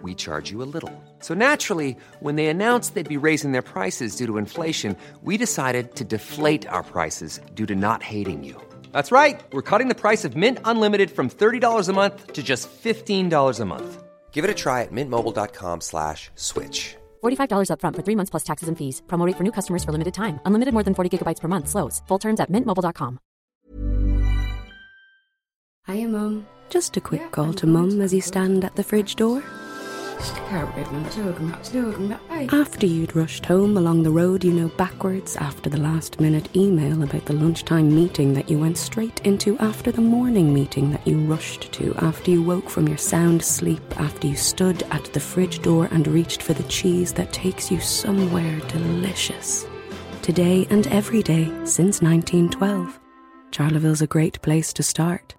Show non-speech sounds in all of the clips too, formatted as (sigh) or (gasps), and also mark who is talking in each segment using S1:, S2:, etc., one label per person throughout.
S1: we charge you a little. So naturally, when they announced they'd be raising their prices due to inflation, we decided to deflate our prices due to not hating you. That's right. We're cutting the price of Mint Unlimited from $30 a month to just $15 a month. Give it a try at mintmobile.com slash switch.
S2: $45 upfront for three months plus taxes and fees. Promo rate for new customers for limited time. Unlimited more than 40 gigabytes per month. Slows. Full terms at mintmobile.com.
S3: Hiya, Mum. Just a quick call to Mum as you stand at the fridge door. After you'd rushed home along the road you know backwards after the last minute email about the lunchtime meeting that you went straight into after the morning meeting that you rushed to after you woke from your sound sleep after you stood at the fridge door and reached for the cheese that takes you somewhere delicious. Today and every day since 1912. Charleville's a great place to start.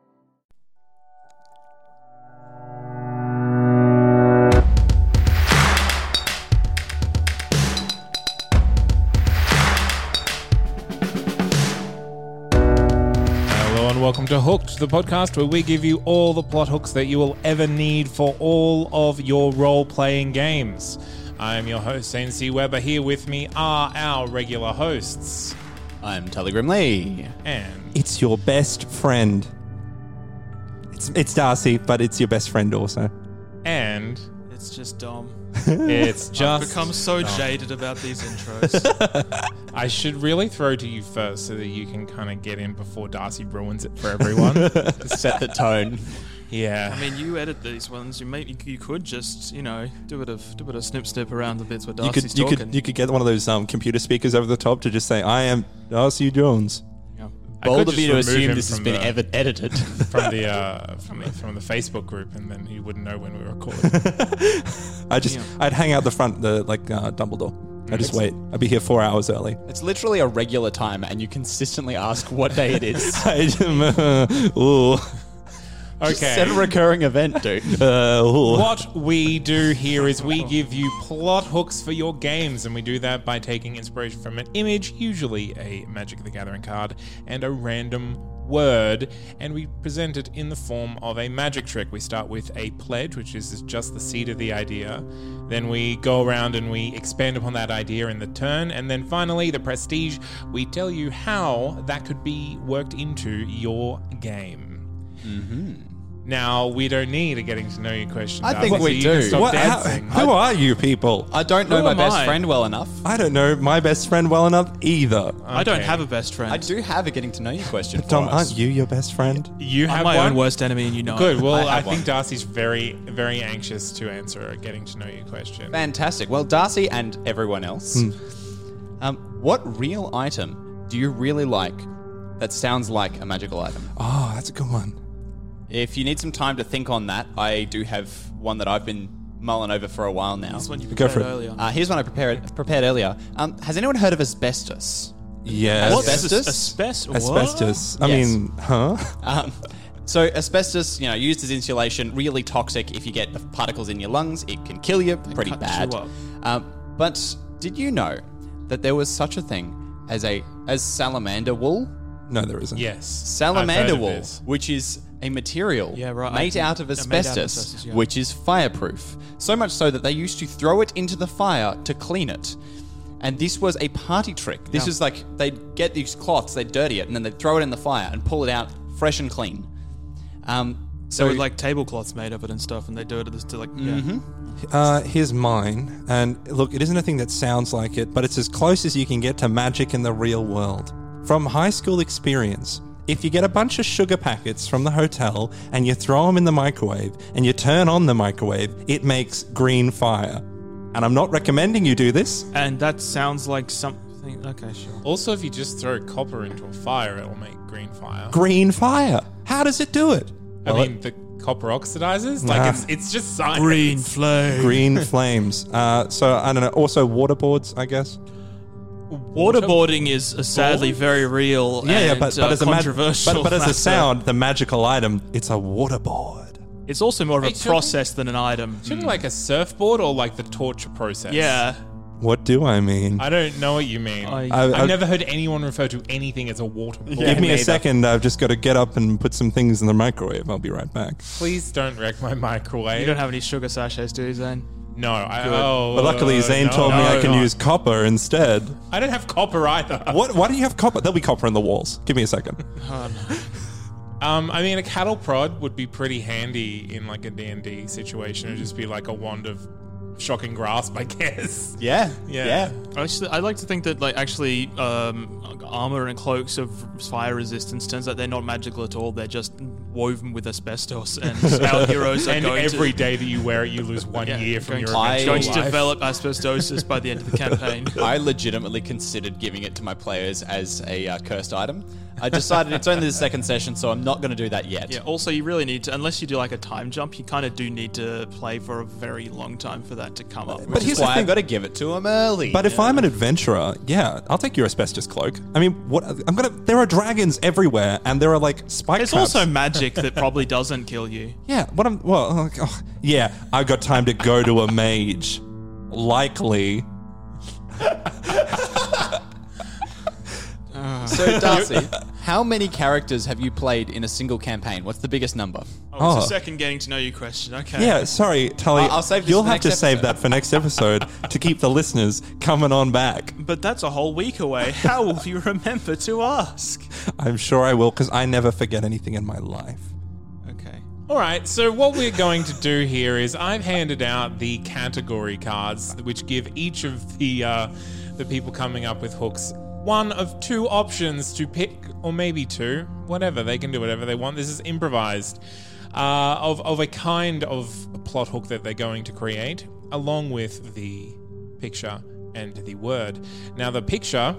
S4: Hooked, the podcast where we give you all the plot hooks that you will ever need for all of your role playing games. I am your host, NC Weber. Here with me are our regular hosts.
S5: I'm Telegram Lee.
S4: And
S6: It's your best friend. It's it's Darcy, but it's your best friend also.
S4: and
S7: It's just Dom. (laughs)
S4: it's
S7: I've
S4: just
S7: become so jaded about these intros. (laughs)
S4: I should really throw to you first so that you can kind of get in before Darcy ruins it for everyone. (laughs)
S5: Set the tone.
S4: yeah.
S7: I mean, you edit these ones. You may you, you could just you know do a bit of do a bit of snip snip around the bits where
S6: You
S7: Darcy's
S6: could you
S7: talking.
S6: could you could get one of those um, computer speakers over the top to just say, "I am Darcy Jones."
S7: Yeah.
S4: I could
S5: Bold of
S4: just
S5: you to assume this has been
S4: the-
S5: ever edited. (laughs)
S4: from the uh, (laughs) from the from the Facebook group, and then he wouldn't know when we were recording. (laughs)
S6: I just I'd hang out the front, the like uh, Dumbledore. I just wait. I'd be here four hours early.
S5: it's literally a regular time, and you consistently ask what day it is.
S6: I just, uh, ooh,
S4: Okay.
S5: Set a recurring event, dude. (laughs)
S6: uh, ooh.
S4: What we do here is we give you plot hooks for your games, and we do that by taking inspiration from an image, usually a Magic the Gathering card, and a random word, and we present it in the form of a magic trick. We start with a pledge, which is just the seed of the idea. Then we go around and we expand upon that idea in the turn, and then finally, the prestige, we tell you how that could be worked into your game. Now we don't need a getting to know you question.
S5: I
S4: Darcy,
S5: think
S4: so
S5: we
S4: you can
S5: do.
S4: Stop
S6: What- how-
S4: dancing.
S6: who are you people?
S5: I don't know
S7: Who
S5: my
S7: am
S5: best
S7: I?
S5: friend well enough.
S6: I don't know my best friend well enough either.
S7: I don't
S4: Okay.
S7: have a best friend.
S5: I do have a getting to know you question for
S6: Tom,
S5: us.
S6: aren't you your best friend?
S4: You
S7: I'm
S4: have
S7: my
S4: one.
S7: own worst enemy, and you know.
S4: Good. Well,
S5: I (laughs)
S4: I,
S5: have
S4: think
S5: one.
S4: Darcy's very, very anxious to answer a getting to know you question.
S5: Fantastic. Well, Darcy and everyone else, um, what real item do you really like that sounds like a magical item?
S6: Oh, that's a good one.
S5: If you need some time to think on that, I do have one that I've been mulling over for a while now.
S7: This one you
S6: Go
S7: prepared
S6: for it.
S7: earlier.
S5: Uh, here's one I prepared prepared earlier. Um, has anyone heard of asbestos?
S6: Yes.
S5: What's asbestos?
S7: Asbestos.
S6: Asbestos. I
S5: Yes.
S6: mean, huh?
S5: Um, so asbestos, you know, used as insulation, really toxic. If you get the particles in your lungs, it can kill you. Pretty
S7: cut
S5: bad.
S7: you up.
S5: Um, but did you know that there was such a thing as a as salamander wool?
S6: No, there isn't.
S4: Yes.
S5: Salamander wool, which is a material
S7: Yeah, right.
S5: made out of
S7: yeah, made out of
S5: asbestos,
S7: asbestos, yeah.
S5: which is fireproof. So much so that they used to throw it into the fire to clean it. And this was a party trick. This
S7: Yeah.
S5: is like they'd get these cloths, they'd dirty it, and then they'd throw it in the fire and pull it out fresh and clean. Um,
S7: So
S5: so,
S7: with like tablecloths made of it and stuff, and they do it to this to like yeah.
S6: Uh, here's mine. And look, it isn't a thing that sounds like it, but it's as close as you can get to magic in the real world. From high school experience, if you get a bunch of sugar packets from the hotel and you throw them in the microwave and you turn on the microwave, it makes green fire. And I'm not recommending you do this.
S7: And that sounds like something. Okay, sure.
S4: Also, if you just throw copper into a fire, it'll make green fire.
S6: Green fire. How does it do it?
S4: I
S6: Well,
S4: mean, the copper oxidizes. Like it's it's just science.
S7: Green flame.
S6: green flames. Uh, so I don't know. Also, waterboards, I guess.
S7: Waterboarding is a sadly very real
S6: Yeah, yeah,
S7: and,
S6: but, but
S7: uh,
S6: as a mag-
S7: controversial
S6: but, but as a
S7: matter.
S6: sound, the magical item, it's a waterboard.
S7: It's also more of a
S4: Hey, shouldn't-
S7: process than an item.
S4: Shouldn't like a surfboard or like the torture process?
S7: Yeah.
S6: What do I mean?
S4: I don't know what you mean.
S7: I-
S4: I,
S6: I-
S4: have never heard anyone refer to anything as a waterboard.
S6: Give me a
S5: neither.
S6: second. I've just got to get up and put some things in the microwave. I'll be right back.
S4: Please don't wreck my microwave.
S7: You don't have any sugar sachets, do you, Zane?
S4: No, I, oh,
S6: But luckily, Zane
S4: no.
S6: told me I can
S7: no.
S6: use copper instead.
S4: I don't have copper either.
S6: What? Why do you have copper? There'll be copper in the walls. Give me a second. (laughs)
S4: Um, I mean, a cattle prod would be pretty handy in like a D&D situation. It'd just be like a wand of shocking grasp, I guess. (laughs)
S5: Yeah,
S4: Yeah.
S5: yeah.
S7: I, just, I like to think that, like, actually, um, armor and cloaks of fire resistance turns out they're not magical at all. They're just woven with asbestos, (laughs) and our heroes are
S4: And
S7: going
S4: every
S7: to,
S4: day that you wear it, you lose one
S7: yeah,
S4: year from
S7: going
S4: your
S7: to,
S5: I-
S4: eventual
S7: going to develop asbestosis by the end of the (laughs) campaign.
S5: I legitimately considered giving it to my players as a uh, cursed item. I decided it's only the second session, so I'm not going to do that yet.
S7: Yeah. Also, you really need to, unless you do like a time jump, you kind of do need to play for a very long time for that to come up.
S6: But
S5: Which
S6: here's
S5: is
S6: the
S5: why
S6: thing.
S5: I've got to give it to him early.
S6: But if I'm an adventurer, yeah, I'll take your asbestos cloak. I mean, what? I'm gonna. There are dragons everywhere, and there are like spike
S7: There's
S6: traps.
S7: also magic that probably doesn't kill you. (laughs)
S6: yeah. What I'm. Well, oh, oh, yeah. I've got time to go to a mage. Likely. (laughs) (laughs)
S5: so, Darcy, how many characters have you played in a single campaign? What's the biggest number?
S7: Oh, it's
S6: Oh.
S7: a second getting to know you question. Okay.
S6: Yeah. Sorry, Tully.
S5: I'll- I'll save this
S6: You'll
S5: for
S6: have
S5: next
S6: to save
S5: episode.
S6: that for next episode to keep the listeners coming on back.
S7: But that's a whole week away. How will you remember to ask?
S6: I'm sure I will, because I never forget anything in my life.
S7: Okay.
S4: All right, so what we're going to do here is I've handed out the category cards, which give each of the uh, the people coming up with hooks one of two options to pick, or maybe two, whatever. They can do whatever they want. This is improvised. Uh, of, of a kind of plot hook that they're going to create, along with the picture and the word. Now, the picture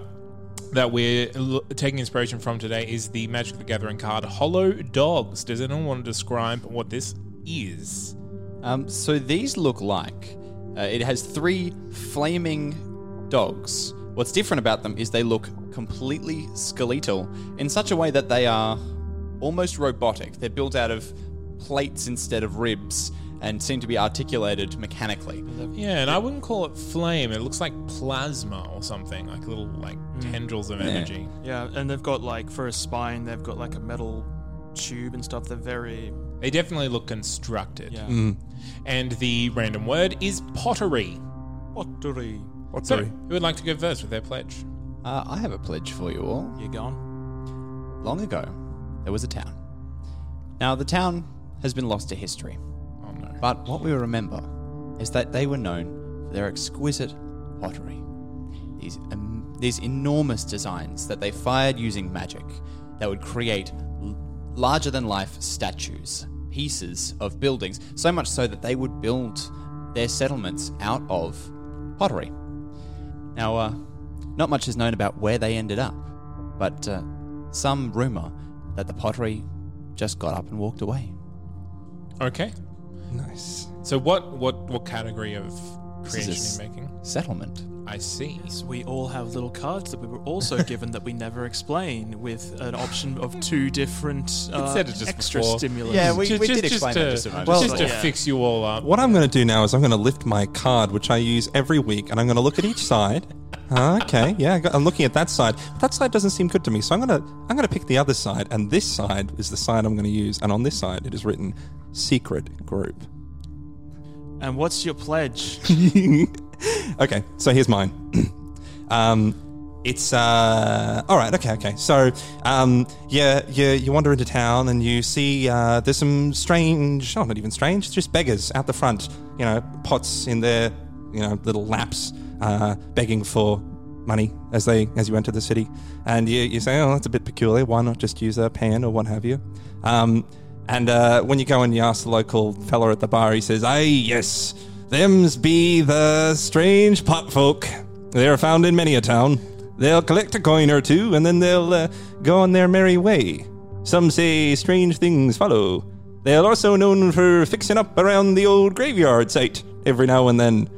S4: that we're taking inspiration from today is the Magic the Gathering card Hollow Dogs. Does anyone want to describe what this is?
S5: Um, so these look like uh, it has three flaming dogs. What's different about them is they look completely skeletal in such a way that they are almost robotic. They're built out of plates instead of ribs and seem to be articulated mechanically.
S4: Yeah, and I wouldn't call it flame. It looks like plasma or something, like little like hmm. tendrils of energy.
S7: Yeah, and they've got like for a spine, they've got like a metal tube and stuff. They're very
S4: They definitely look constructed.
S7: yeah. Hmm.
S4: And the random word is pottery.
S7: Pottery.
S4: So, who would like to go first with their pledge?
S5: Uh, I have a pledge for you all.
S7: You're gone?
S5: Long ago, there was a town. Now, the town has been lost to history.
S4: Oh no.
S5: But what we remember is that they were known for their exquisite pottery. These, um, these enormous designs that they fired using magic that would create l- larger than life statues, pieces of buildings, so much so that they would build their settlements out of pottery. Now, uh, not much is known about where they ended up, but uh, some rumor that the pottery just got up and walked away.
S4: Okay.
S6: Nice.
S4: So what what what category of creation
S5: is-
S4: are you making?
S5: Settlement.
S4: I see.
S7: So we all have little cards that we were also (laughs) given that we never explain, with an option of two different uh,
S4: said it just
S7: extra
S4: before.
S7: stimulus.
S5: Yeah, we-
S4: Just-
S5: did
S4: just-
S5: explain
S4: just
S5: that
S4: to,
S5: just a moment
S4: well, just to
S7: Yeah.
S4: fix you all up.
S6: What I'm going to do now is I'm going to lift my card, which I use every week, and I'm going to look at each side. Okay, yeah, I got- I'm looking at that side. That side doesn't seem good to me, so I'm going to I'm going to pick the other side, and this side is the side I'm going to use, and on this side it is written secret group.
S7: And what's your pledge? (laughs) (laughs)
S6: okay, so here's mine. (clears throat) um, it's uh, all right. Okay, okay. So, um, yeah, you you wander into town and you see uh, there's some strange, oh, not even strange, just beggars out the front. You know, pots in their you know little laps, uh, begging for money as they as you enter the city. And you you say, oh, that's a bit peculiar. Why not just use a pan or what have you? Um, and uh, when you go and you ask the local fella at the bar, he says, "Aye, yes, them's be the strange pot folk. They are found in many a town. They'll collect a coin or two, and then they'll uh, go on their merry way. Some say strange things follow. They are also known for fixing up around the old graveyard site every now and then.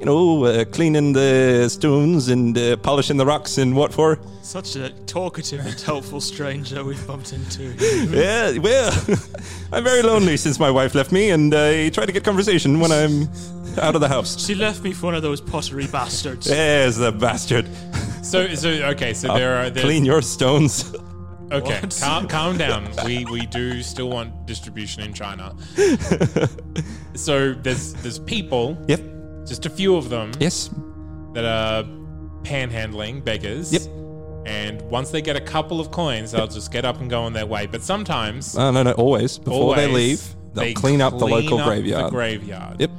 S6: You know, uh, cleaning the stones and uh, polishing the rocks and what for?
S7: Such a talkative and helpful stranger we've bumped into. (laughs)
S6: Yeah, well, (laughs) I'm very lonely since my wife left me, and I try to get conversation when I'm out of the house.
S7: She left me for one of those pottery bastards.
S6: There's the bastard.
S4: So, so okay, so
S6: I'll
S4: there are there's-
S6: clean your stones.
S4: Okay, calm, calm down. (laughs) We we do still want distribution in China. so there's there's people,
S6: Yep.
S4: Just a few of them
S6: Yes.
S4: that are panhandling beggars.
S6: Yep.
S4: And once they get a couple of coins, they'll just get up and go on their way. But sometimes,
S6: Oh, no, no, always. Before they leave, they'll
S4: they
S6: clean up the local
S4: up
S6: graveyard.
S4: The graveyard.
S6: Yep.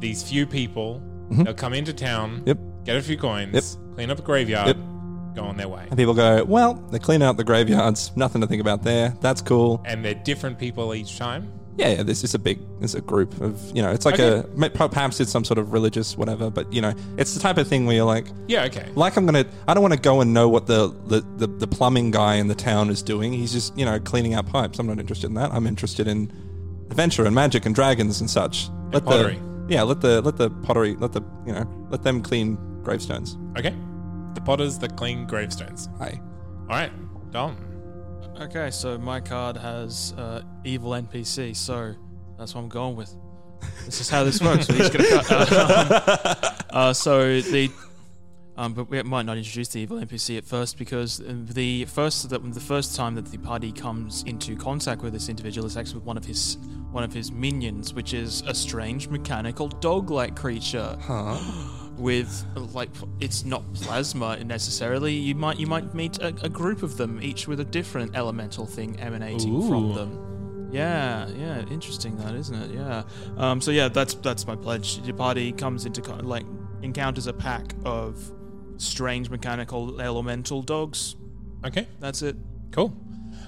S4: These few people,
S6: Mhm.
S4: they'll come into town,
S6: Yep.
S4: get a few coins,
S6: Yep.
S4: clean up the graveyard,
S6: Yep.
S4: go on their way.
S6: And people go, well, they clean out the graveyards. Nothing to think about there. That's cool.
S4: And they're different people each time.
S6: Yeah, yeah, this is a big, it's a group of, you know, it's like
S4: Okay.
S6: a, perhaps it's some sort of religious whatever, but, you know, it's the type of thing where you're like,
S4: Yeah, okay.
S6: like I'm going to, I don't want to go and know what the, the, the, the plumbing guy in the town is doing. He's just, you know, cleaning out pipes. I'm not interested in that. I'm interested in adventure and magic and dragons and such. Let
S4: pottery.
S6: The, yeah, let the, let the pottery, let the, you know, let them clean gravestones.
S4: Okay. The potters that clean gravestones.
S6: Aye.
S4: All right, Dom.
S7: Okay, so my card has uh, evil NPC, so that's what I'm going with. This is how this works. We each get a card. Uh, uh, so the, um, but we might not introduce the evil NPC at first because the first the, the first time that the party comes into contact with this individual is actually with one of his one of his minions, which is a strange mechanical dog-like creature
S6: Huh. (gasps) (gasps) (gasps)
S7: with like it's not plasma necessarily. You might you might meet a, a group of them, each with a different elemental thing emanating
S4: Ooh.
S7: from them. Yeah, yeah, interesting that, isn't it? Yeah. Um, so yeah, that's that's my pledge. Your party comes into con- like encounters a pack of strange mechanical elemental dogs.
S4: Okay,
S7: That's it.
S4: cool.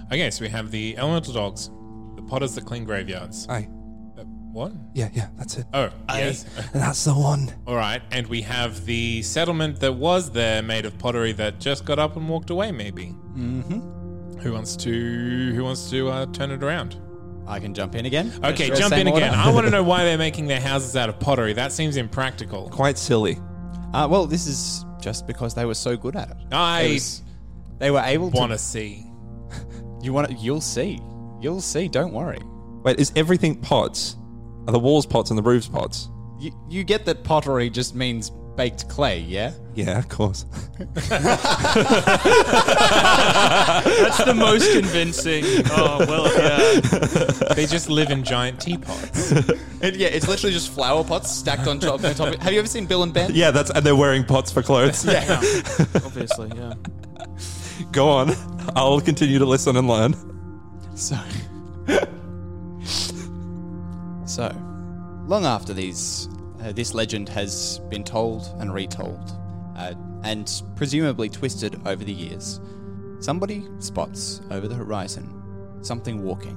S4: Okay, so we have the elemental dogs, the potters that clean graveyards.
S6: Aye.
S4: What?
S6: Yeah, yeah, that's it.
S4: Oh,
S7: I-
S4: yes.
S6: That's the one.
S4: All right, and we have the settlement that was there, made of pottery, that just got up and walked away. Maybe.
S5: Mm-hmm.
S4: Who wants to? Who wants to uh, turn it around?
S5: I can jump in again.
S4: Okay,
S5: Sure,
S4: jump
S5: same
S4: in again. I want to know (laughs) why they're making their houses out of pottery. That seems impractical.
S6: Quite silly.
S5: Uh, well, this is just because they were so good at it. It
S4: I
S5: was- they were able to.
S4: want to see. (laughs)
S5: You want? to You'll see. You'll see. Don't worry.
S6: Wait, is everything pots? Are the walls pots and the roofs pots?
S5: You, you get that pottery just means baked clay, yeah?
S6: Yeah, of course.
S7: That's the most convincing. Oh well, yeah.
S4: They just live in giant teapots.
S5: And yeah, it's literally just flower pots stacked on top. on top of it. Have you ever seen Bill and Ben?
S6: yeah, that's and they're wearing pots for clothes.
S7: yeah. Obviously, yeah.
S6: Go on. I'll continue to listen and learn.
S5: So, so long after these, uh, this legend has been told and retold, uh, and presumably twisted over the years, somebody spots over the horizon something walking,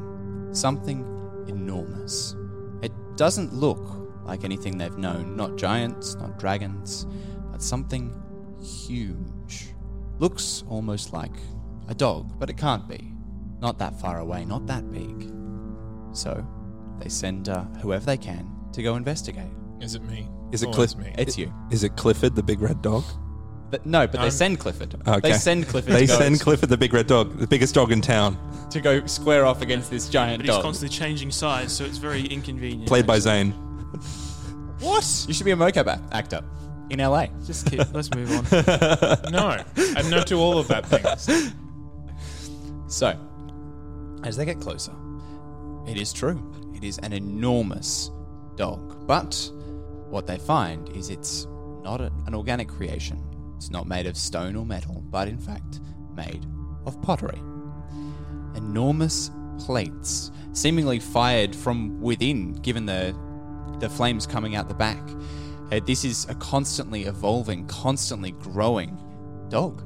S5: something enormous. It doesn't look like anything they've known, not giants, not dragons, but something huge. Looks almost like a dog, but it can't be. Not that far away, not that big. So, they send uh, whoever they can to go investigate.
S4: Is it me?
S6: Is it
S4: Or
S6: Cliff?
S4: it's me?
S5: It's you.
S6: Is it Clifford, the big red dog?
S5: But no, but they
S4: I'm-
S5: send Clifford.
S6: Okay.
S5: They send Clifford
S6: They
S5: to, go
S6: send Clifford, the big red dog, the biggest dog in town,
S5: to go square off against this giant
S7: But he's
S5: dog.
S7: constantly changing size, so it's very inconvenient.
S6: played by
S7: actually.
S6: Zane. (laughs)
S5: what? You should be a mocap a- actor in LA.
S7: Just kid. Let's move on. (laughs)
S4: No, And no to all of that things.
S5: So, as they get closer, it is true. It is an enormous dog. But what they find is it's not an organic creation. It's not made of stone or metal, but in fact made of pottery. Enormous plates, seemingly fired from within, given the the flames coming out the back. Uh, this is a constantly evolving, constantly growing dog.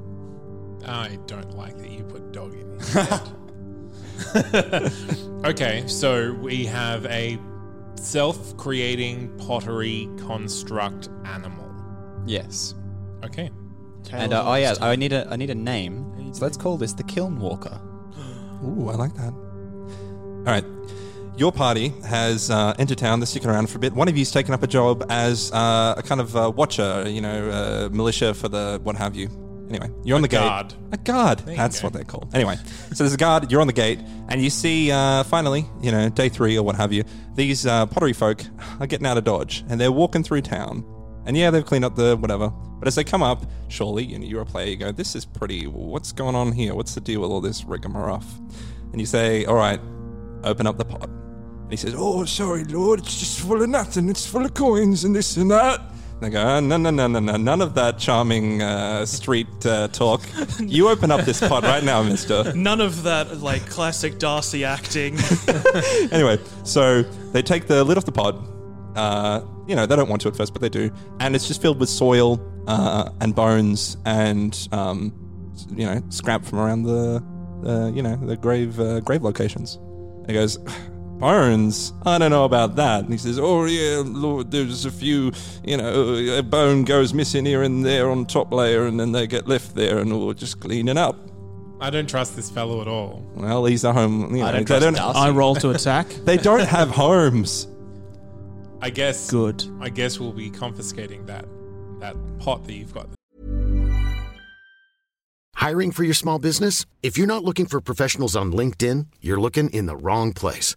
S4: I don't like that you put dog in. (laughs) (laughs) okay, so we have a self-creating pottery construct animal.
S5: Yes.
S4: Okay.
S5: And uh, oh yeah, I need a I need a name. So let's call this the Kiln Walker.
S6: Ooh, I like that. All right. your party has uh, entered town. They're sticking around for a bit. One of you's taken up a job as uh, a kind of uh, watcher, you know, uh, militia for the what have you. Anyway, you're on the gate.
S4: guard.
S6: A guard.
S4: you
S6: That's
S4: go.
S6: what they're called. Anyway, so there's a guard. You're on the gate, and you see uh, finally, you know, day three or what have you. These uh, pottery folk are getting out of dodge, and they're walking through town. And yeah, they've cleaned up the whatever. But as they come up, surely you know, you're a player. You go, "This is pretty. What's going on here? What's the deal with all this rigmarole?" And you say, "All right, open up the pot." And he says, "Oh, sorry, Lord, it's just full of nothing. It's full of coins and this and that." And they go, oh, "No, no, no, no, no, none of that charming uh, street uh, talk. You open up this pot right now, Mister." (laughs)
S7: None of that like classic Darcy acting. (laughs)
S6: anyway, so they take the lid off the pot. Uh, you know, they don't want to at first, but they do, and it's just filled with soil uh, and bones and um, you know scrap from around the, you know, the grave uh, grave locations. And he goes. Bones? I don't know about that. And he says, Oh, yeah, Lord, there's a few, you know, a bone goes missing here and there on top layer, and then they get left there, and we'll just cleaning up.
S4: I don't trust this fellow at all.
S6: Well, he's a home. You know,
S5: I don't
S6: they
S5: trust
S6: don't,
S5: Darcy.
S7: I roll to attack. (laughs)
S6: they don't have homes.
S4: I guess.
S7: Good.
S4: I guess we'll be confiscating that that pot that you've got.
S8: Hiring for your small business? If you're not looking for professionals on LinkedIn, you're looking in the wrong place.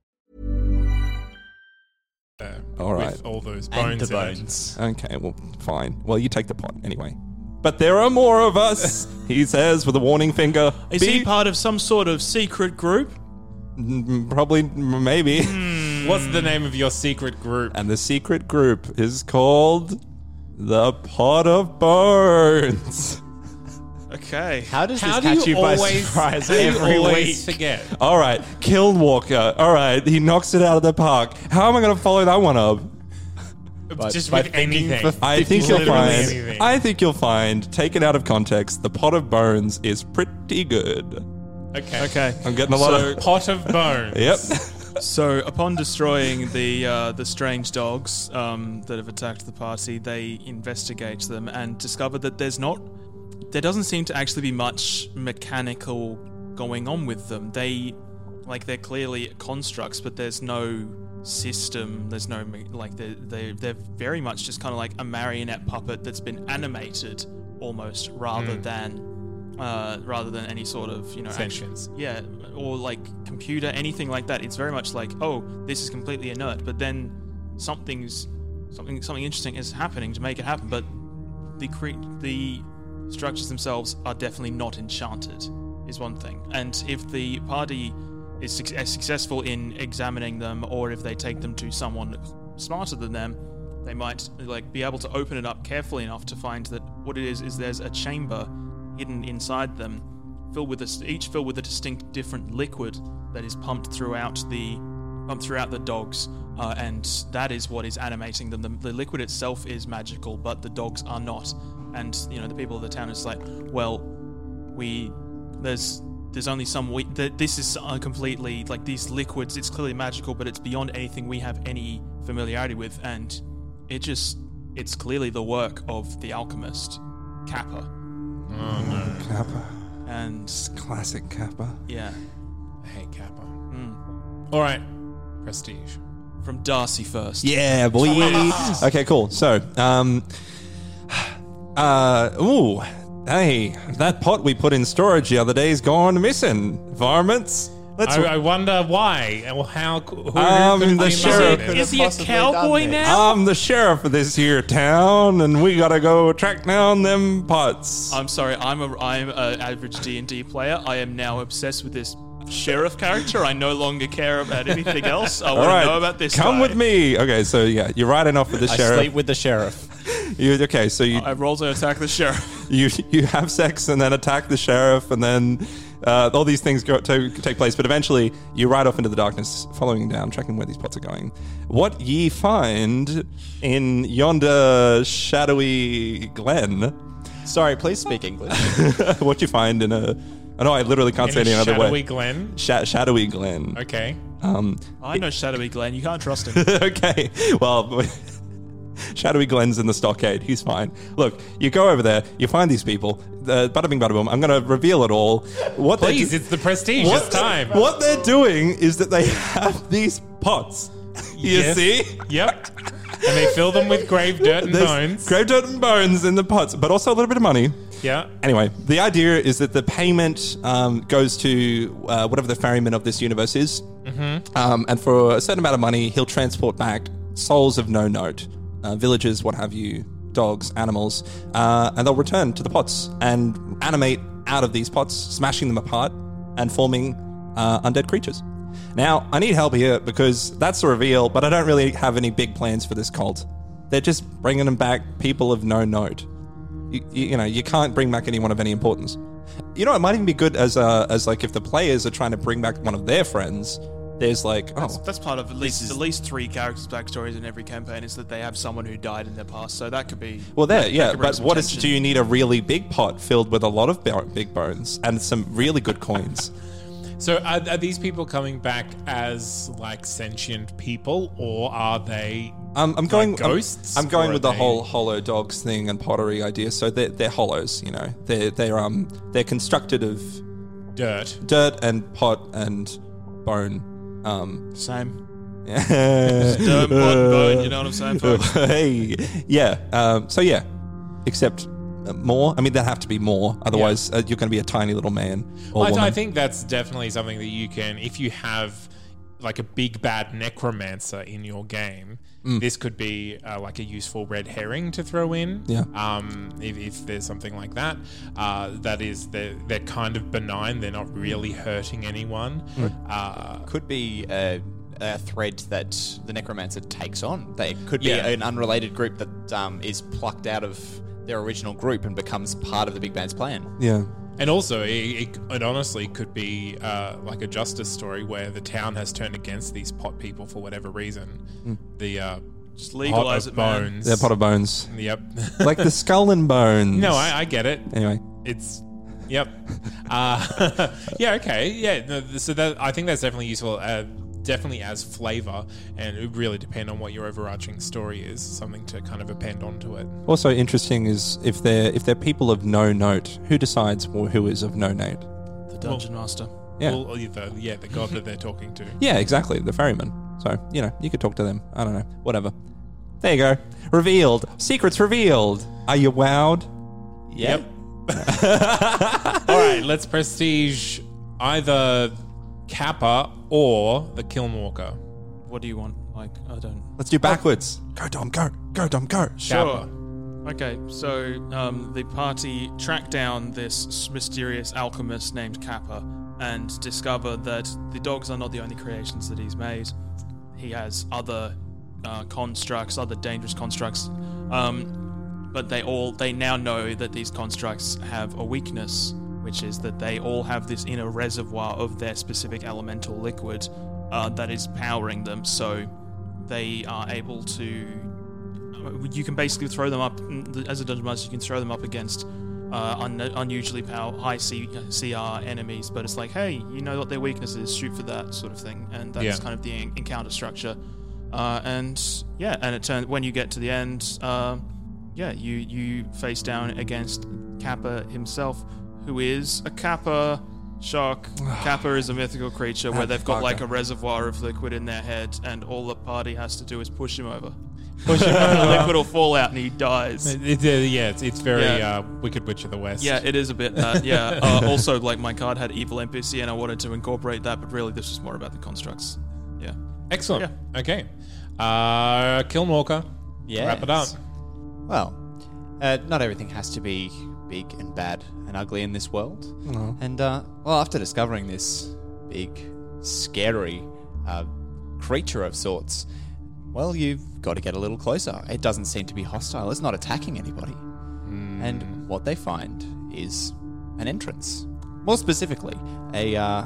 S4: Uh,
S6: All right.
S4: With all those
S5: And
S4: bones.
S5: the
S4: in it.
S5: bones.
S6: Okay, well, fine. Well, you take the pot anyway. But there are more of us, (laughs) he says with a warning finger.
S7: Is
S6: Be-
S7: he part of some sort of secret group?
S6: Mm, Probably, m- maybe. (laughs)
S4: What's the name of your secret group?
S6: And the secret group is called the Pot of Bones.
S7: Okay.
S5: How does
S4: How
S5: this
S4: do
S5: catch
S4: you
S5: you by
S4: always,
S5: surprise
S4: how do you
S5: every
S4: always
S5: week?
S4: forget?
S6: All right, Kilnwalker. All right, he knocks it out of the park. How am I going to follow that one up?
S4: Just
S5: by
S4: with
S5: thinking
S4: anything.
S6: I think you'll
S4: Literally
S6: find.
S4: anything.
S6: I think you'll find. Taken out of context, the pot of bones is pretty good.
S4: Okay.
S7: Okay.
S6: I'm getting a lot
S7: So-
S6: of.
S4: Pot of (laughs) bones.
S6: Yep.
S7: So, upon destroying the uh, the strange dogs um, that have attacked the party, they investigate them and discover that there's not, there doesn't seem to actually be much mechanical going on with them. They, like, they're clearly constructs, but there's no system. There's no like they they they're very much just kind of like a marionette puppet that's been animated almost, rather than. Uh, rather than any sort of you know
S4: Sentience.
S7: yeah, or like computer, anything like that. It's very much like, oh, this is completely inert, but then something's something something interesting is happening to make it happen. But the cre- the structures themselves are definitely not enchanted, is one thing. And if the party is as successful in examining them, or if they take them to someone smarter than them, they might like be able to open it up carefully enough to find that what it is is there's a chamber hidden inside them filled with a, each filled with a distinct different liquid that is pumped throughout the pumped throughout the dogs uh, and that is what is animating them the, the liquid itself is magical but the dogs are not and you know the people of the town is like well we there's there's only some we th- this is uh, completely like these liquids it's clearly magical but it's beyond anything we have any familiarity with and it just it's clearly the work of the alchemist kappa Oh,
S6: Kappa.
S7: and
S6: Classic Kappa.
S7: yeah
S4: I hate Kappa.
S7: mm.
S4: All right. Prestige.
S7: from darcy first
S6: Yeah, boy. (laughs) okay, cool. So, um, uh, ooh, hey, that pot we put in storage the other day is gone missing. Varmints. Let's.
S4: I, I wonder why and how. Who, who
S6: Um,
S4: could
S6: the
S4: be
S6: sheriff-
S4: behind it?
S7: is he a
S5: possibly done
S7: cowboy
S5: this?
S7: now
S6: I'm the sheriff of this here town, and we gotta go track down them pots.
S7: i'm sorry i'm a i'm an average d&d player i am now obsessed with this sheriff character i no longer care about anything else i want
S6: right,
S7: to know about this
S6: come
S7: guy.
S6: with me. Okay, so yeah, you're riding off with the
S5: I
S6: sheriff.
S5: sleep with the sheriff.
S6: You, okay, so you
S7: i roll to attack the sheriff (laughs)
S6: you you have sex and then attack the sheriff and then uh, all these things go to take place, but eventually you ride off into the darkness, following down, tracking where these pots are going. What ye find in yonder shadowy glen?
S5: Sorry, please speak English. (laughs)
S6: what you find in a? I know I literally can't
S4: In
S6: say
S4: a
S6: any other way.
S4: shadowy
S6: way.
S4: glen?
S6: Sha- shadowy glen.
S4: Okay.
S6: Um,
S7: I know Shadowy Glenn. You can't trust him. (laughs)
S6: okay. Well, Shadowy Glen's in the stockade. He's fine. Look, you go over there, you find these people. Uh, bada bing, bada boom. I'm going to reveal it all. What
S4: Please,
S6: do-
S4: it's the prestige.
S6: what
S4: It's time.
S6: What they're doing is that they have these pots. (laughs) You
S4: Yes.
S6: see?
S4: Yep. And they fill them with grave dirt and
S6: There's
S4: bones.
S6: Grave dirt and bones in the pots, but also a little bit of money.
S4: yeah.
S6: Anyway, the idea is that the payment um, goes to uh, whatever the ferryman of this universe is. Mm-hmm. Um, and for a certain amount of money, he'll transport back souls of no note, uh, villages, what have you, dogs, animals, uh, and they'll return to the pots and animate out of these pots, smashing them apart and forming uh, undead creatures. Now, I need help here because that's the reveal, but I don't really have any big plans for this cult. They're just bringing them back people of no note you, you you know you can't bring back anyone of any importance. You know, it might even be good as uh, as like if the players are trying to bring back one of their friends. There's like oh
S7: that's part of at least at least three characters' backstories in every campaign is that they have someone who died in their past. So that could be
S6: well there
S7: that
S6: yeah,
S7: could
S6: but
S7: some
S6: what is
S7: tension.
S6: do you need a really big pot filled with a lot of big bones and some really good coins? (laughs)
S4: So are, are these people coming back as like sentient people, or are they?
S6: Um, I'm going I'm-
S4: ghosts,
S6: I'm, going with
S4: are
S6: the
S4: they-
S6: whole hollow dogs thing and pottery idea. So they're they're hollows, you know. They're they're um they're constructed of
S4: dirt.
S6: dirt and pot and bone. Um,
S7: Same. (laughs)
S6: Dirt,
S7: Dirt, bone, you know what I'm saying, folks? (laughs)
S6: hey, yeah. Um, so yeah, except uh, more. I mean, there have to be more. Otherwise, uh, you're going to be a tiny little man or
S4: I,
S6: woman.
S4: I think that's definitely something that you can, if you have like a big bad necromancer in your game.
S6: Mm.
S4: This could be uh, like a useful red herring to throw in.
S6: Yeah.
S4: Um, if, if there's something like that, uh, that is they're, they're kind of benign. They're not really hurting anyone.
S6: Mm.
S4: Uh,
S5: could be a, a thread that the necromancer takes on. They could be
S4: Yeah.
S5: an unrelated group that um, is plucked out of their original group and becomes part of the big band's plan.
S6: yeah.
S4: And also, it, it, it honestly could be uh, like a justice story where the town has turned against these pot people for whatever reason. The uh,
S7: Just legalize
S4: pot of
S7: it, man.
S4: bones.
S6: They're pot of bones,
S4: Yep. (laughs)
S6: like the skull and bones.
S4: no, I, I get it.
S6: Anyway,
S4: It's yep. (laughs) Uh, (laughs) yeah. Okay. Yeah. No, so that I think that's definitely useful. Uh, definitely as flavor, and it really depend on what your overarching story is. Something to kind of append onto it.
S6: also interesting is if they're if they're people of no note, who decides who is of no note?
S7: The dungeon master.
S6: Yeah.
S4: Well, the, yeah, the god that they're talking to. (laughs)
S6: Yeah, exactly. The ferryman. So you know, you could talk to them. I don't know. Whatever. There you go. Revealed. Secrets revealed. Are you wowed?
S4: Yep. (laughs) All right, let's prestige either Kappa or the Kilnwalker.
S7: What do you want? Like, I don't.
S6: Let's do backwards. Go Dom. Go. Go Dom. Go.
S7: Sure. Okay, so um, the party track down this mysterious alchemist named Kappa and discover that the dogs are not the only creations that he's made. He has other uh, constructs, other dangerous constructs, um, but they all they now know that these constructs have a weakness, which is that they all have this inner reservoir of their specific elemental liquid uh, that is powering them. So they are able to you can basically throw them up as a dungeon master. You can throw them up against uh, un- unusually power high C- CR enemies, but it's like, hey, you know what their weakness is, shoot for that sort of thing, and that's
S4: Yeah.
S7: kind of the en- encounter structure. Uh, and yeah, and it turns when you get to the end, uh, yeah, you you face down against Kappa himself, who is a Kappa. Shark. (sighs) Kappa is a mythical creature where they've got like a reservoir of liquid in their head, and all the party has to do is push him over. (laughs)
S4: Push him
S7: And the
S4: over.
S7: liquid will fall out and he dies.
S4: It, it- uh, yeah, it's, it's very
S7: Yeah.
S4: uh, Wicked Witch of the West.
S7: Yeah, it is a bit that. Yeah. (laughs) Uh, also, like my card had evil NPC, and I wanted to incorporate that, but really this was more about the constructs. Yeah.
S4: Excellent. Okay. Uh, Kilnwalker.
S5: Yeah.
S4: Wrap it up.
S5: Well, uh, not everything has to be big and bad and ugly in this world. And, uh, well, after discovering this big, scary uh, creature of sorts, well, you've got to get a little closer. It doesn't seem to be hostile, it's not attacking anybody. And what they find is an entrance More specifically, a, uh,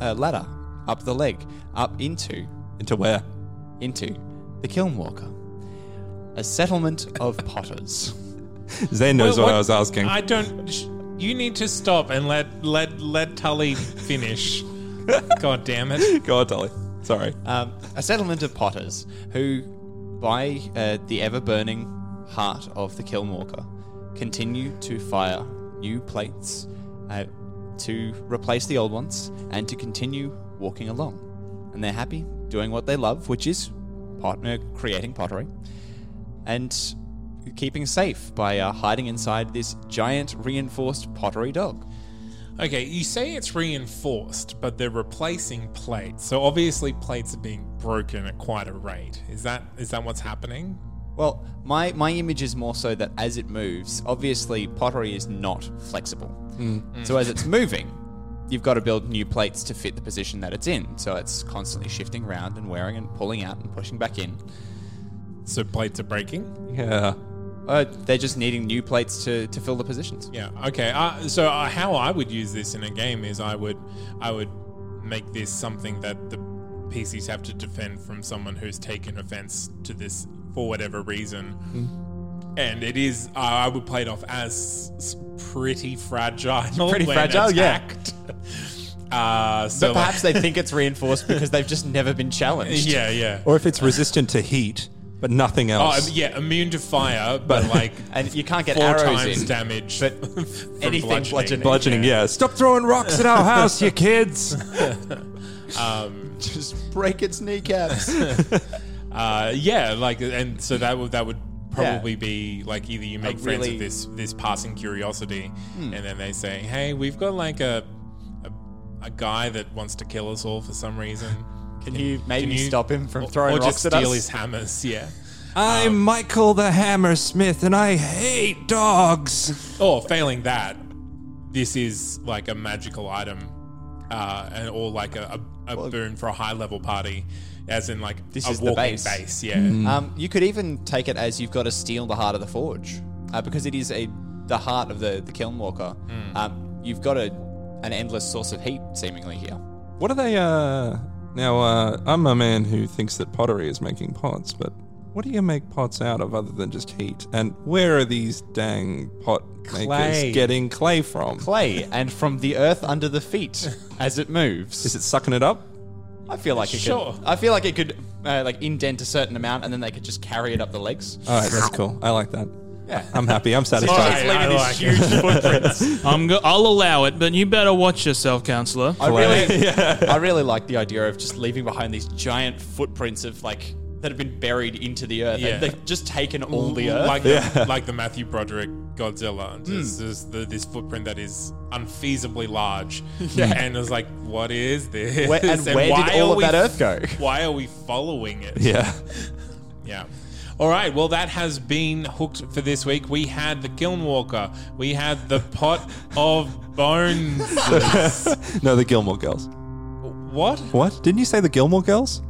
S5: a ladder up the leg, up into
S6: Into where?
S5: into the Kilnwalker, a settlement of (laughs) potters.
S6: Zen knows
S4: Well,
S6: what, I was asking.
S4: I don't. Sh- You need to stop and let let let Tully finish. (laughs) God damn it!
S6: Go on, Dolly. Sorry.
S5: Um, a settlement of potters who, by uh, the ever burning heart of the Kilnwalker, continue to fire new plates uh, to replace the old ones and to continue walking along. And they're happy doing what they love, which is pot- uh, creating pottery and keeping safe by uh, hiding inside this giant reinforced pottery dog.
S4: Okay, you say it's reinforced, but they're replacing plates. So obviously, plates are being broken at quite a rate. Is that is that what's happening?
S5: Well, my, my image is more so that as it moves, obviously pottery is not flexible. So as it's moving, you've got to build new plates to fit the position that it's in. So it's constantly shifting around and wearing and pulling out and pushing back in.
S4: So plates are breaking.
S6: Yeah.
S5: Uh, they're just needing new plates to, to fill the positions.
S4: Yeah. Okay. Uh, so uh, how I would use this in a game is I would I would make this something that the PCs have to defend from someone who's taken offense to this for whatever reason. And it is, uh, I would play it off as pretty fragile. (laughs)
S5: Pretty
S4: when
S5: fragile, yeah. (laughs)
S4: Uh, so
S5: But perhaps they think it's reinforced because they've just never been challenged. (laughs)
S4: yeah, yeah.
S6: Or if it's resistant to heat, but nothing
S4: Oh,
S6: else.
S4: Oh, yeah, immune to fire, (laughs) but like
S5: And you can't get
S4: four
S5: arrows
S4: times
S5: in.
S4: damage.
S5: but (laughs)
S4: from
S5: anything bludgeoning.
S6: Bludgeoning, yeah. Stop throwing rocks at our house, you kids. (laughs)
S5: Just break its kneecaps.
S4: Uh, yeah, like, and so that would that would probably be like either you make friends
S5: really-
S4: with this this passing curiosity,
S5: Hmm.
S4: and then they say, "Hey, we've got like a a, a guy that wants to kill us all for some reason.
S5: Can you maybe
S4: Can you-
S5: stop him from
S4: or-
S5: throwing
S4: or
S5: rocks
S4: just
S5: at
S4: steal
S5: us?
S4: his hammers?" Yeah.
S6: I'm Michael the Hammersmith, and I hate dogs.
S4: Or failing that, this is like a magical item, uh, and or like a, a, a boon for a high level party, as in like
S5: This
S4: a
S5: is the
S4: walking
S5: base.
S4: base. Yeah.
S5: Um, you could even take it as you've got to steal the heart of the forge, uh, because it is a the heart of the the Kilnwalker. Um, you've got a an endless source of heat seemingly here.
S6: What are they, uh. Now, uh, I'm a man who thinks that pottery is making pots, but what do you make pots out of other than just heat? And where are these dang pot
S4: Clay.
S6: makers getting clay from?
S5: Clay and from the earth under the feet (laughs) as it moves.
S6: Is it sucking it up?
S5: I feel like it
S4: Sure.
S5: could. I feel like it could uh, like indent a certain amount, and then they could just carry it up the legs.
S6: All right, that's cool. I like that.
S5: Yeah.
S6: I'm happy. I'm satisfied.
S4: All right, I
S5: leaving
S4: like
S5: these huge footprints. (laughs)
S7: I'm go- I'll allow it, but you better watch yourself, counselor.
S5: I really, (laughs) I really like the idea of just leaving behind these giant footprints of like that have been buried into the earth.
S4: Yeah.
S5: They've just taken all the earth.
S4: like the, like the Matthew Broderick Godzilla. Hmm. This is the, this footprint that is unfeasibly large, (laughs) Yeah. and it's like, what is this?
S5: Where- and where did all of
S4: we-
S5: that earth go?
S4: Why are we following it?
S6: Yeah.
S4: Yeah. All right. Well, that has been hooked for this week. We had the Kilnwalker. We had the pot of bones. (laughs)
S6: No, the Gilmore Girls.
S4: what?
S6: What? Didn't you say the Gilmore Girls?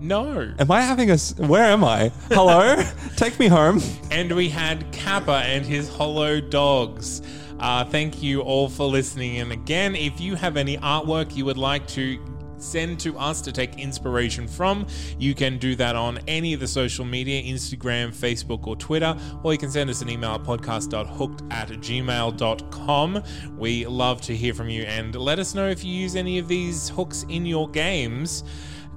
S4: No.
S6: Am I having a. s- Where am I? Hello? (laughs) Take me home.
S4: And we had Kappa and his hollow dogs. Uh, thank you all for listening. And again, if you have any artwork you would like to send to us to take inspiration from, you can do that on any of the social media Instagram, Facebook, or Twitter, or you can send us an email at podcast.hooked at gmail.com. We love to hear from you and let us know if you use any of these hooks in your games.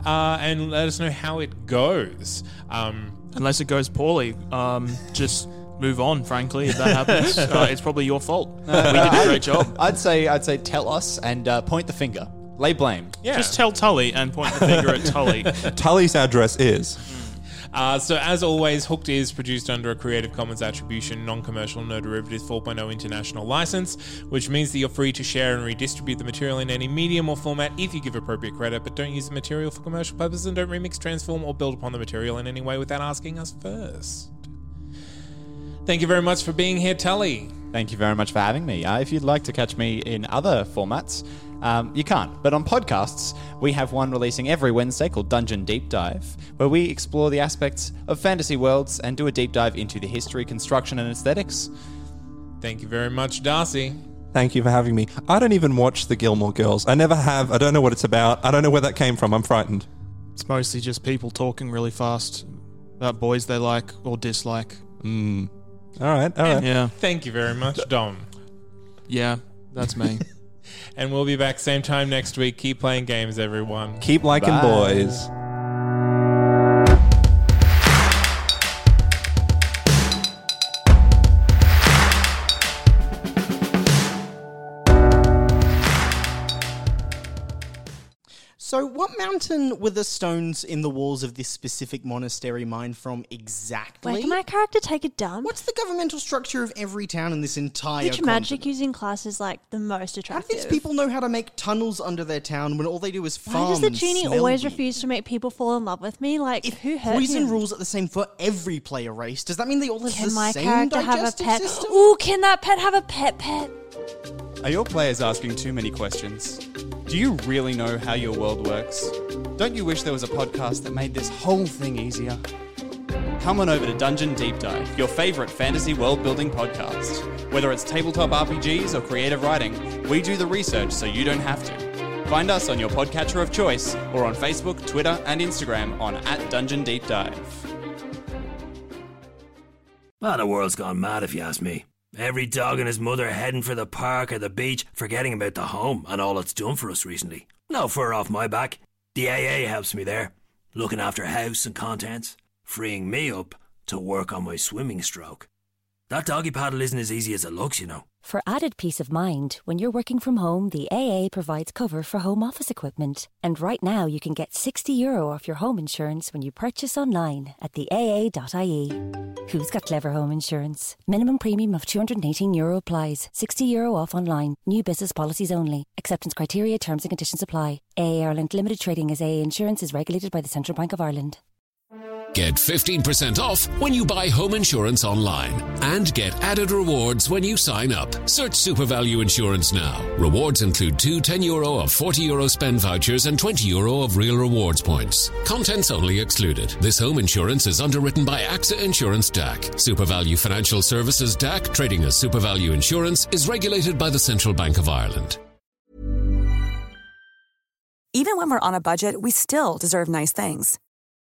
S4: Uh, and let us know how it goes. Um,
S7: Unless it goes poorly, um, just move on. Frankly, if that happens, (laughs) uh, it's probably your fault. (laughs) we did a great job.
S5: I'd say, I'd say, tell us and uh, point the finger, lay blame.
S4: yeah.
S7: Just tell Tully and point the finger at Tully. (laughs)
S6: Tully's address is.
S4: Uh, so, as always, Hooked is produced under a Creative Commons Attribution, Non Commercial, No Derivatives 4.0 international license, which means that you're free to share and redistribute the material in any medium or format if you give appropriate credit, but don't use the material for commercial purposes and don't remix, transform, or build upon the material in any way without asking us first. Thank you very much for being here, Tully.
S5: Thank you very much for having me. Uh, if you'd like to catch me in other formats, um, you can't. But on podcasts, we have one releasing every Wednesday called Dungeon Deep Dive, where we explore the aspects of fantasy worlds and do a deep dive into the history, construction, and aesthetics.
S4: Thank you very much, Darcy.
S6: Thank you for having me. I don't even watch the Gilmore Girls. I never have. I don't know what it's about. I don't know where that came from. I'm frightened.
S7: It's mostly just people talking really fast about boys they like or dislike.
S6: Mm. All right. All right.
S7: Yeah.
S4: Thank you very much, Dom.
S7: Yeah, that's me. (laughs)
S4: And we'll be back same time next week. Keep playing games, everyone.
S6: Keep liking
S5: Bye.
S6: boys.
S9: What mountain were the stones in the walls of this specific monastery mined from exactly?
S10: Wait, can my character take a dump?
S9: What's the governmental structure of every town in this entire
S10: Which magic using class is like the most attractive?
S9: How do these people know how to make tunnels under their town when all they do is farm?
S10: Why does the genie always refuse to make people fall in love with me? Like, who hurt
S9: Poison
S10: him?
S9: rules are the same for every player race. Does that mean they all have
S10: Can
S9: the
S10: my
S9: same
S10: character have a
S9: digestive
S10: pet?
S9: system?
S10: Ooh, can that pet have a pet pet?
S5: Are your players asking too many questions? Do you really know how your world works? Don't you wish there was a podcast that made this whole thing easier? Come on over to Dungeon Deep Dive, your favorite fantasy world building podcast. Whether it's tabletop RPGs or creative writing, we do the research so you don't have to. Find us on your podcatcher of choice or on Facebook, Twitter, and Instagram on at Dungeon Deep Dive.
S11: Well, the world's gone mad if you ask me. Every dog and his mother heading for the park or the beach, forgetting about the home and all it's done for us recently. No fur off my back. The AA helps me there, looking after house and contents, freeing me up to work on my swimming stroke. That doggy paddle isn't as easy as it looks, you know.
S12: For added peace of mind, when you're working from home, the AA provides cover for home office equipment. And right now, you can get 60 euro off your home insurance when you purchase online at the AA.ie. Who's got clever home insurance? Minimum premium of 218 euro applies. 60 euro off online. New business policies only. Acceptance criteria, terms and conditions apply. AA Ireland Limited Trading as AA Insurance is regulated by the Central Bank of Ireland.
S13: Get 15% off when you buy home insurance online and get added rewards when you sign up. Search SuperValu Insurance now. Rewards include two 10 euro of 40 euro spend vouchers and 20 euro of real rewards points. Contents only excluded. This home insurance is underwritten by AXA Insurance DAC. SuperValu Financial Services DAC, trading as SuperValu Insurance, is regulated by the Central Bank of Ireland.
S14: Even when we're on a budget, we still deserve nice things.